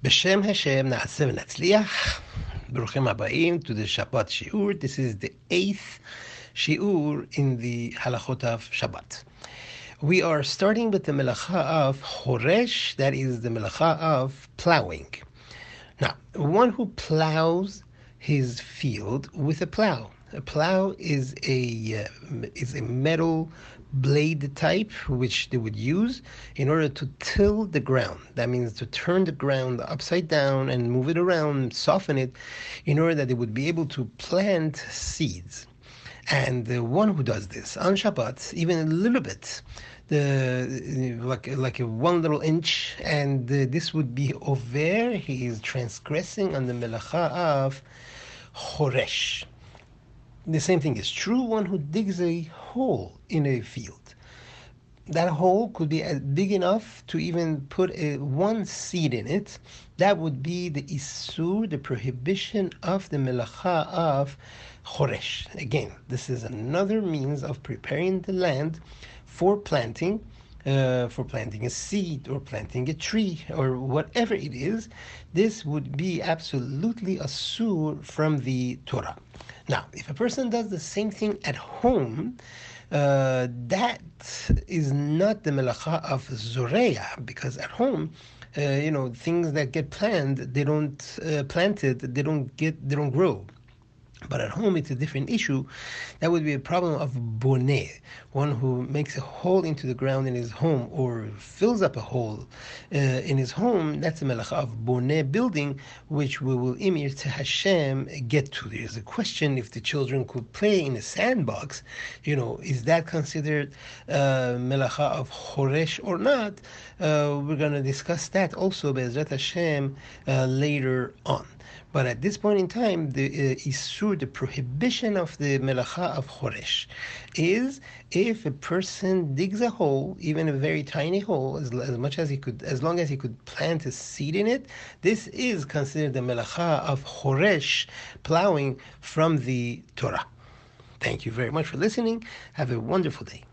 B'Shem Hashem Na'aseh V'Natzliach. Baruchim Habayim to the Shabbat Shiur. This is the eighth Shiur in the Halachot of Shabbat. We are starting with the Melacha of Choresh, that is the Melacha of plowing. Now, one who plows his field with a plow. A plow is a uh, is a metal blade type which they would use in order to till the ground. That means to turn the ground upside down and move it around, soften it, in order that they would be able to plant seeds. And the one who does this on Shabbat, even a little bit, the like like a one little inch, and uh, this would be over. He is transgressing on the melacha of choresh. The same thing is true. One who digs a hole in a field. That hole could be big enough to even put a, one seed in it. That would be the isur, the prohibition of the melacha of choresh. Again, this is another means of preparing the land for planting. Uh, for planting a seed or planting a tree or whatever it is, this would be absolutely assur from the Torah. Now, if a person does the same thing at home, uh, that is not the melacha of zoreya, because at home, uh, you know, things that get planted, they don't uh, planted, they don't get, they don't grow. But at home, it's a different issue. That would be a problem of boneh, one who makes a hole into the ground in his home or fills up a hole uh, in his home. That's a melacha of boneh building, which we will im yirtzeh Hashem get to. There's a question if the children could play in a sandbox. You know, is that considered uh, melacha of choresh or not? Uh, we're going to discuss that also, Bezrat Hashem, uh, later on. But at this point in time, the uh, isur, the prohibition of the melacha of choresh, is if a person digs a hole, even a very tiny hole, as, as much as he could, as long as he could plant a seed in it, this is considered the melacha of choresh, plowing from the Torah. Thank you very much for listening. Have a wonderful day.